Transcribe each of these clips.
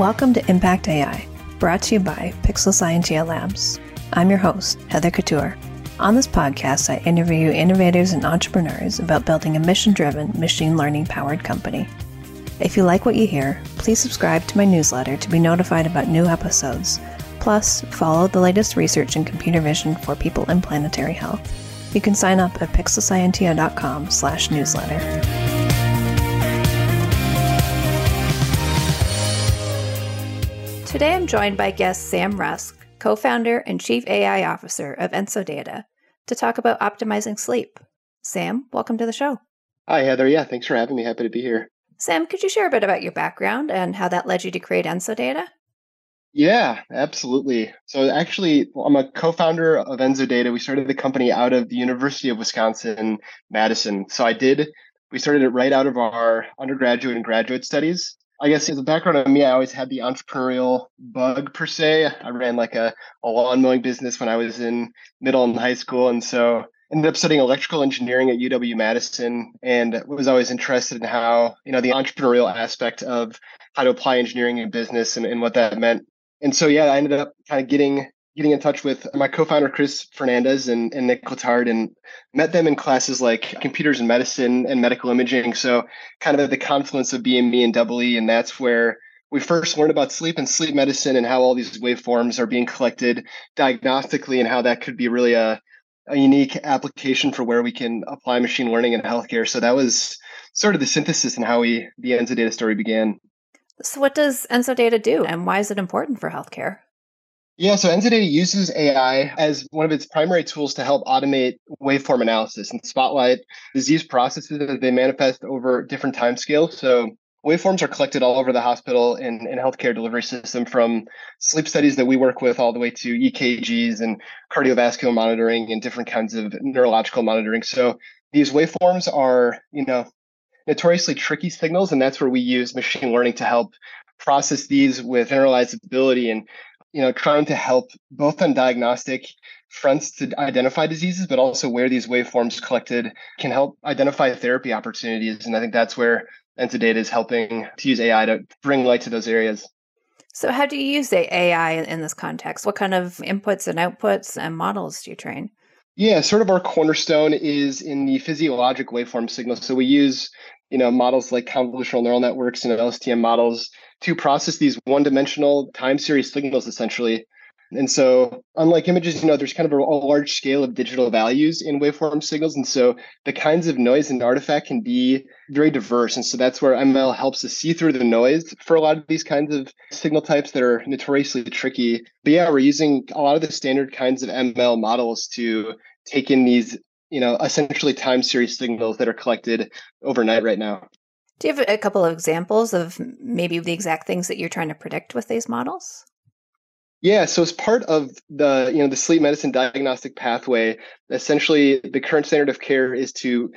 Welcome to Impact AI, brought to you by Pixel Scientia Labs. I'm your host, Heather Couture. On this podcast, I interview innovators and entrepreneurs about building a mission driven, machine learning powered company. If you like what you hear, please subscribe to my newsletter to be notified about new episodes. Plus, follow the latest research in computer vision for people in planetary health. You can sign up at pixelscientia.com slash newsletter. Today I'm joined by guest Sam Rusk, co founder and chief AI officer of EnsoData, to talk about optimizing sleep. Sam, welcome to the show. Hi, Heather. Yeah, thanks for having me. Happy to be here. Sam, could you share a bit about your background and how that led you to create EnsoData? Yeah, absolutely. So actually, I'm a co-founder of EnsoData. We started the company out of the University of Wisconsin Madison. So I did. We started it right out of our undergraduate and graduate studies. I guess as a background on me, I always had the entrepreneurial bug per se. I ran like a, a lawn mowing business when I was in middle and high school. And so ended up studying electrical engineering at UW Madison and was always interested in how, you know, the entrepreneurial aspect of how to apply engineering in business and, and what that meant. And so, yeah, I ended up kind of getting getting in touch with my co-founder Chris Fernandez and, and Nick Glattard and met them in classes like computers and medicine and medical imaging. So kind of at the confluence of BME and EE, and that's where we first learned about sleep and sleep medicine and how all these waveforms are being collected diagnostically and how that could be really a, a unique application for where we can apply machine learning in healthcare. So that was sort of the synthesis and how we the EnsoData story began. So what does EnsoData do and why is it important for healthcare? Yeah, so EnsoData uses AI as one of its primary tools to help automate waveform analysis and spotlight disease processes as they manifest over different timescales. So waveforms are collected all over the hospital and, and healthcare delivery system from sleep studies that we work with all the way to EKGs and cardiovascular monitoring and different kinds of neurological monitoring. So these waveforms are, you know, notoriously tricky signals, and that's where we use machine learning to help process these with generalizability and you know, trying to help both on diagnostic fronts to identify diseases, but also where these waveforms collected can help identify therapy opportunities. And I think that's where EnsoData is helping to use AI to bring light to those areas. So, how do you use AI in this context? What kind of inputs and outputs and models do you train? Yeah, sort of our cornerstone is in the physiologic waveform signals. So we use, you know, models like convolutional neural networks and LSTM models to process these one-dimensional time series signals essentially. And so, unlike images, you know, there's kind of a, a, large scale of digital values in waveform signals. And so, the kinds of noise and artifact can be very diverse. And so, that's where ML helps us see through the noise for a lot of these kinds of signal types that are notoriously tricky. But yeah, we're using a lot of the standard kinds of ML models to take in these, you know, essentially time series signals that are collected overnight right now. Do you have a couple of examples of maybe the exact things that you're trying to predict with these models? Yeah, so as part of the you know the sleep medicine diagnostic pathway, essentially the current standard of care is to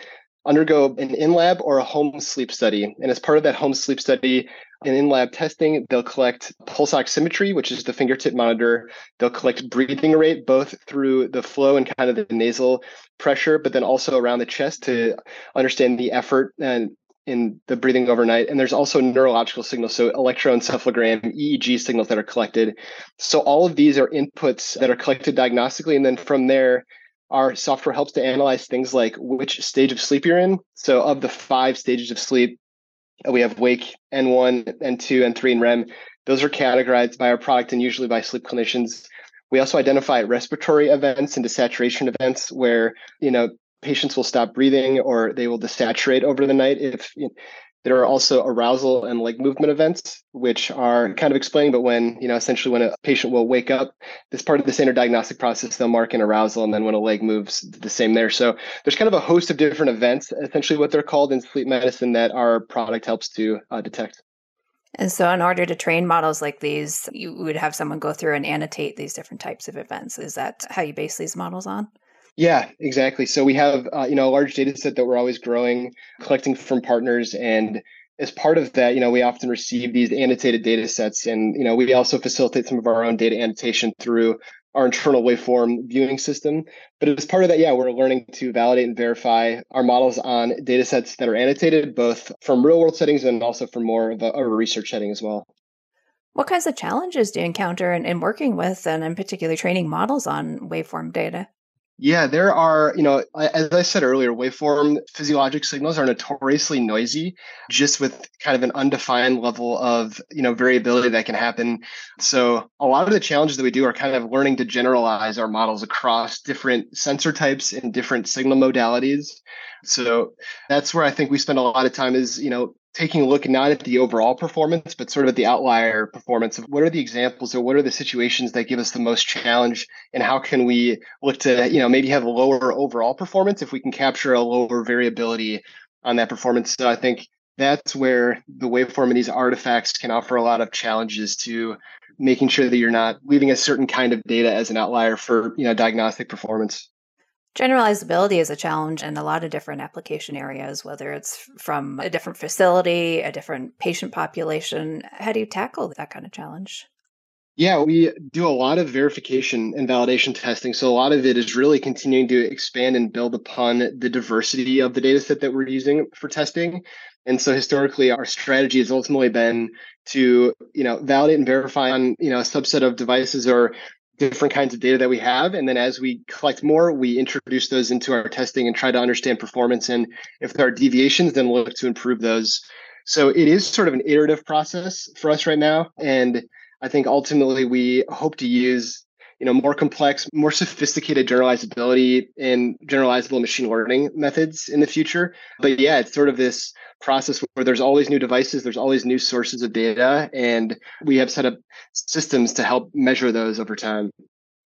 undergo an in-lab or a home sleep study. And as part of that home sleep study, in in-lab testing, they'll collect pulse oximetry, which is the fingertip monitor. They'll collect breathing rate, both through the flow and kind of the nasal pressure, but then also around the chest to understand the effort and in the breathing overnight. And there's also neurological signals, so electroencephalogram, EEG signals that are collected. So all of these are inputs that are collected diagnostically. And then from there, our software helps to analyze things like which stage of sleep you're in. So of the five stages of sleep, we have wake, N1, N2, N3, and REM. Those are categorized by our product and usually by sleep clinicians. We also identify respiratory events and desaturation events where, you know, patients will stop breathing or they will desaturate over the night if you know, there are also arousal and leg movement events which are kind of explained but when you know essentially when a patient will wake up this part of the standard diagnostic process they'll mark an arousal and then when a leg moves the same there so there's kind of a host of different events essentially what they're called in sleep medicine that our product helps to uh, detect and so, in order to train models like these, you would have someone go through and annotate these different types of events. Is that how you base these models on? Yeah, exactly. So we have uh, you know a large data set that we're always growing, collecting from partners, and as part of that, you know, we often receive these annotated data sets, and you know, we also facilitate some of our own data annotation through our internal waveform viewing system. But as part of that, yeah, we're learning to validate and verify our models on data sets that are annotated, both from real world settings and also from more of a, a research setting as well. What kinds of challenges do you encounter in, in working with and in particular training models on waveform data? Yeah, there are, you know, as I said earlier, waveform physiologic signals are notoriously noisy, just with kind of an undefined level of, you know, variability that can happen. So a lot of the challenges that we do are kind of learning to generalize our models across different sensor types and different signal modalities. So that's where I think we spend a lot of time is, you know, taking a look not at the overall performance, but sort of at the outlier performance of what are the examples or what are the situations that give us the most challenge and how can we look to, you know, maybe have a lower overall performance if we can capture a lower variability on that performance. So I think that's where the waveform and these artifacts can offer a lot of challenges to making sure that you're not leaving a certain kind of data as an outlier for, you know, diagnostic performance. Generalizability is a challenge in a lot of different application areas, whether it's from a different facility, a different patient population. How do you tackle that kind of challenge? Yeah, we do a lot of verification and validation testing. So a lot of it is really continuing to expand and build upon the diversity of the data set that we're using for testing. And so historically, our strategy has ultimately been to, you know, validate and verify on, you know, a subset of devices or different kinds of data that we have. And then as we collect more, we introduce those into our testing and try to understand performance. And if there are deviations, then look to improve those. So it is sort of an iterative process for us right now. And I think ultimately we hope to use you know more complex more sophisticated generalizability and generalizable machine learning methods in the future but yeah it's sort of this process where there's always new devices there's always new sources of data and we have set up systems to help measure those over time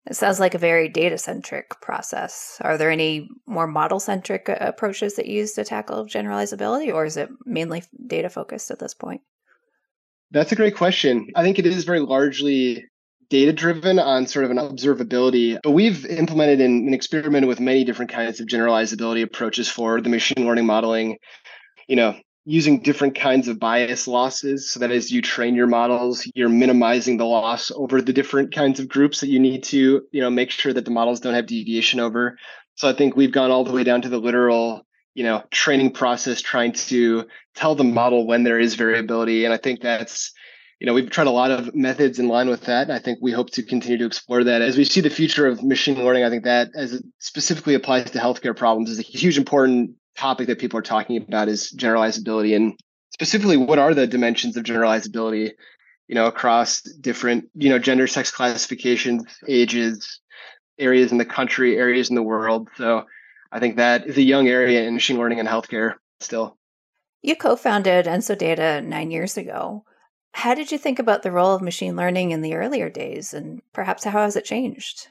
it sounds like a very data centric process. Are there any more model centric uh, approaches that you use to tackle generalizability, or is it mainly data focused at this point? That's a great question. I think it is very largely data driven on sort of an observability. But we've implemented and, experimented with many different kinds of generalizability approaches for the machine learning modeling. You know, using different kinds of bias losses. So that as you train your models, you're minimizing the loss over the different kinds of groups that you need to, you know, make sure that the models don't have deviation over. So I think we've gone all the way down to the literal, you know, training process, trying to tell the model when there is variability. And I think that's you know, we've tried a lot of methods in line with that. I think we hope to continue to explore that. As we see the future of machine learning, I think that as it specifically applies to healthcare problems is a huge important topic that people are talking about is generalizability and specifically what are the dimensions of generalizability, you know, across different, you know, gender, sex classifications, ages, areas in the country, areas in the world. So I think that is a young area in machine learning and healthcare still. You co-founded EnsoData nine years ago. How did you think about the role of machine learning in the earlier days, and perhaps how has it changed?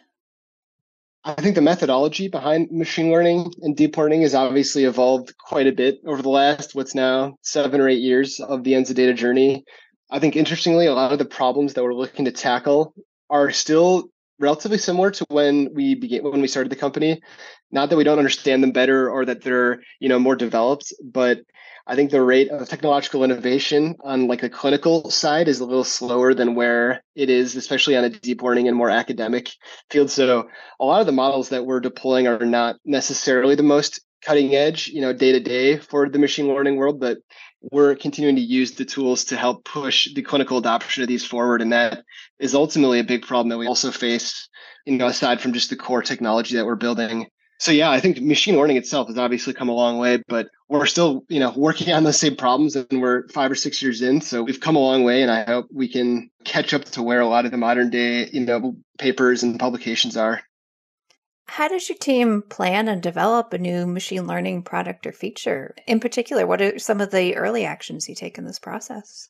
I think the methodology behind machine learning and deep learning has obviously evolved quite a bit over the last, what's now seven or eight years of the EnsoData journey. I think interestingly, a lot of the problems that we're looking to tackle are still relatively similar to when we began when we started the company. Not that we don't understand them better or that they're you know more developed, but I think the rate of technological innovation on like the clinical side is a little slower than where it is, especially on a deep learning and more academic field. So a lot of the models that we're deploying are not necessarily the most cutting edge, you know, day to day for the machine learning world, but we're continuing to use the tools to help push the clinical adoption of these forward. And that is ultimately a big problem that we also face, you know, aside from just the core technology that we're building so yeah, I think machine learning itself has obviously come a long way, but we're still, you know, working on the same problems and we're five or six years in. So we've come a long way and I hope we can catch up to where a lot of the modern day, you know, papers and publications are. How does your team plan and develop a new machine learning product or feature? In particular, what are some of the early actions you take in this process?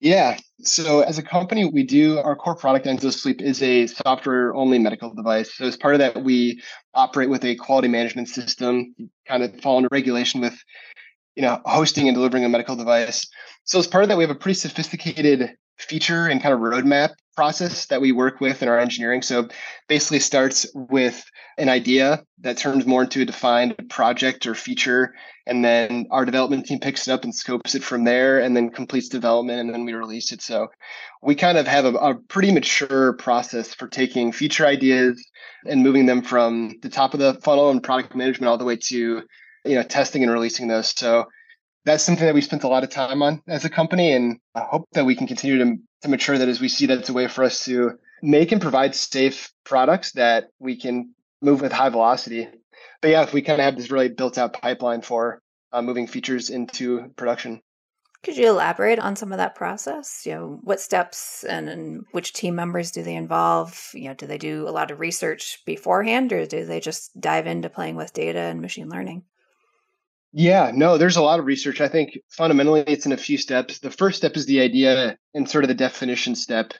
Yeah. So as a company, we do our core product, EnsoSleep, is a software only medical device. So as part of that, we operate with a quality management system, kind of fall under regulation with, you know, hosting and delivering a medical device. So as part of that, we have a pretty sophisticated feature and kind of roadmap process that we work with in our engineering. So basically starts with an idea that turns more into a defined project or feature. And then our development team picks it up and scopes it from there and then completes development and then we release it. So we kind of have a, a pretty mature process for taking feature ideas and moving them from the top of the funnel and product management all the way to you know testing and releasing those. So that's something that we spent a lot of time on as a company and I hope that we can continue to to mature that as we see that it's a way for us to make and provide safe products that we can move with high velocity. But yeah, if we kind of have this really built out pipeline for uh, moving features into production. Could you elaborate on some of that process? You know, what steps and, and, which team members do they involve? You know, do they do a lot of research beforehand or do they just dive into playing with data and machine learning? Yeah, no, there's a lot of research. I think fundamentally it's in a few steps. The first step is the idea and sort of the definition step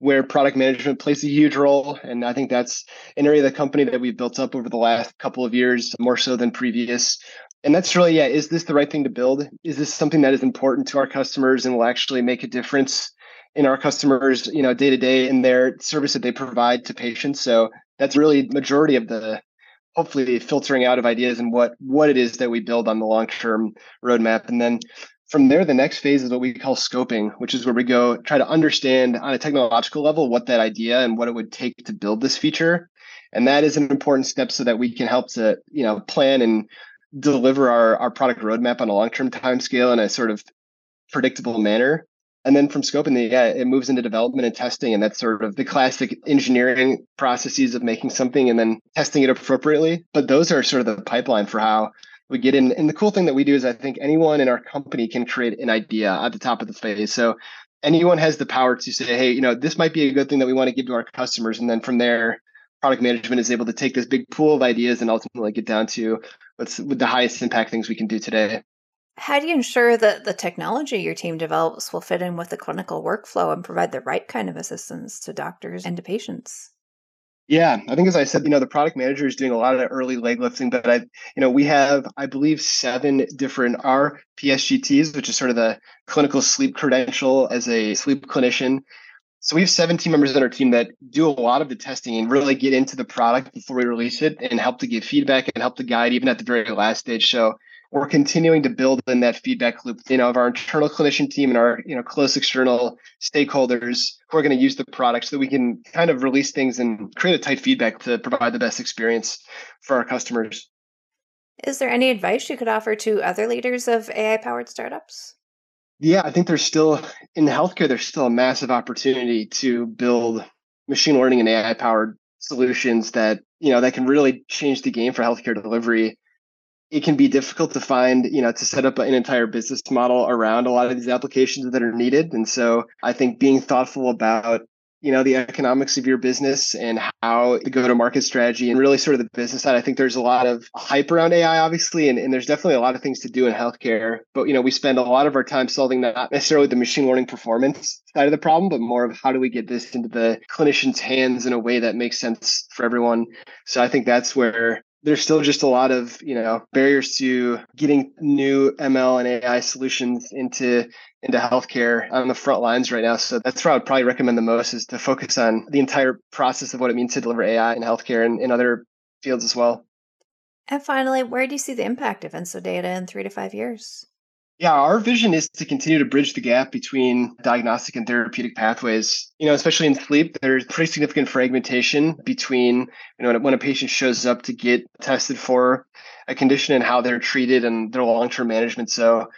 where product management plays a huge role. And I think that's an area of the company that we've built up over the last couple of years, more so than previous. And that's really, yeah, is this the right thing to build? Is this something that is important to our customers and will actually make a difference in our customers, you know, day to day in their service that they provide to patients? So that's really majority of the hopefully filtering out of ideas and what what it is that we build on the long term roadmap. And then from there, the next phase is what we call scoping, which is where we go try to understand on a technological level what that idea and what it would take to build this feature. And that is an important step so that we can help to, you know, plan and deliver our, our product roadmap on a long-term time scale in a sort of predictable manner. And then from scoping, yeah, it moves into development and testing. And that's sort of the classic engineering processes of making something and then testing it appropriately. But those are sort of the pipeline for how we get in. And the cool thing that we do is I think anyone in our company can create an idea at the top of the phase. So anyone has the power to say, hey, you know, this might be a good thing that we want to give to our customers. And then from there, product management is able to take this big pool of ideas and ultimately get down to what's the highest impact things we can do today. How do you ensure that the technology your team develops will fit in with the clinical workflow and provide the right kind of assistance to doctors and to patients? Yeah, I think as I said, you know, the product manager is doing a lot of the early leg lifting, but I, you know, we have, I believe, seven different R PSGTs, which is sort of the clinical sleep credential as a sleep clinician. So we have seven team members on our team that do a lot of the testing and really get into the product before we release it and help to give feedback and help to guide even at the very last stage. So we're continuing to build in that feedback loop, you know, of our internal clinician team and our, you know, close external stakeholders who are going to use the product so that we can kind of release things and create a tight feedback to provide the best experience for our customers. Is there any advice you could offer to other leaders of AI powered startups? Yeah, I think there's still in healthcare, there's still a massive opportunity to build machine learning and AI powered solutions that, you know, that can really change the game for healthcare delivery it can be difficult to find, you know, to set up an entire business model around a lot of these applications that are needed. And so I think being thoughtful about, you know, the economics of your business and how the go to market strategy and really sort of the business side, I think there's a lot of hype around AI, obviously, and, and there's definitely a lot of things to do in healthcare. But, you know, we spend a lot of our time solving not necessarily the machine learning performance side of the problem, but more of how do we get this into the clinician's hands in a way that makes sense for everyone. So I think that's where there's still just a lot of you know barriers to getting new ML and AI solutions into into healthcare on the front lines right now. So that's what I would probably recommend the most is to focus on the entire process of what it means to deliver AI in healthcare and in other fields as well. And finally, where do you see the impact of EnsoData in three to five years? Yeah, our vision is to continue to bridge the gap between diagnostic and therapeutic pathways. You know, especially in sleep, there's pretty significant fragmentation between, you know, when a patient shows up to get tested for a condition and how they're treated and their long-term management. So,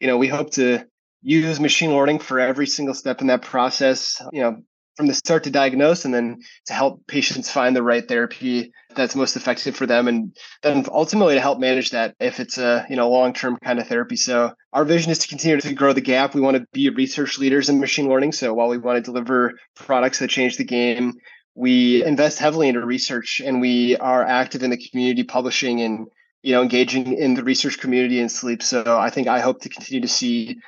you know, we hope to use machine learning for every single step in that process, you know, from the start to diagnose and then to help patients find the right therapy that's most effective for them and then ultimately to help manage that if it's a you know long-term kind of therapy. So our vision is to continue to grow the gap. We want to be research leaders in machine learning. So while we want to deliver products that change the game we invest heavily into research and we are active in the community publishing and you know engaging in the research community in sleep. So i think i hope to continue to see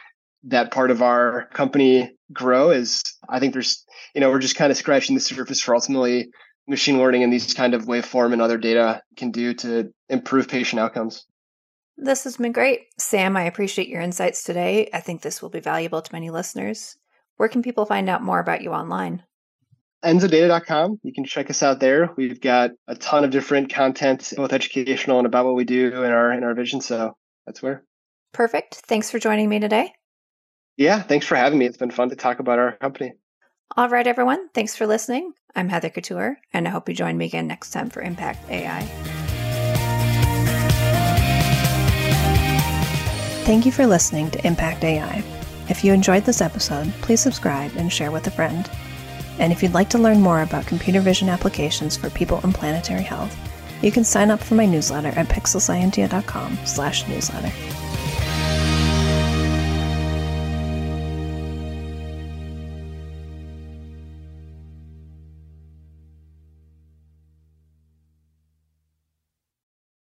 that part of our company grow is i think there's you know we're just kind of scratching the surface for ultimately machine learning and these kind of waveform and other data can do to improve patient outcomes. This has been great. Sam, I appreciate your insights today. I think this will be valuable to many listeners. Where can people find out more about you online? ensodata.com. You can check us out there. We've got a ton of different content, both educational and about what we do in our in our vision. So that's where. Perfect. Thanks for joining me today. Yeah, thanks for having me. It's been fun to talk about our company. All right, everyone. Thanks for listening. I'm Heather Couture, and I hope you join me again next time for Impact AI. Thank you for listening to Impact AI. If you enjoyed this episode, please subscribe and share with a friend. And if you'd like to learn more about computer vision applications for people and planetary health, you can sign up for my newsletter at pixelscientia.com slash newsletter.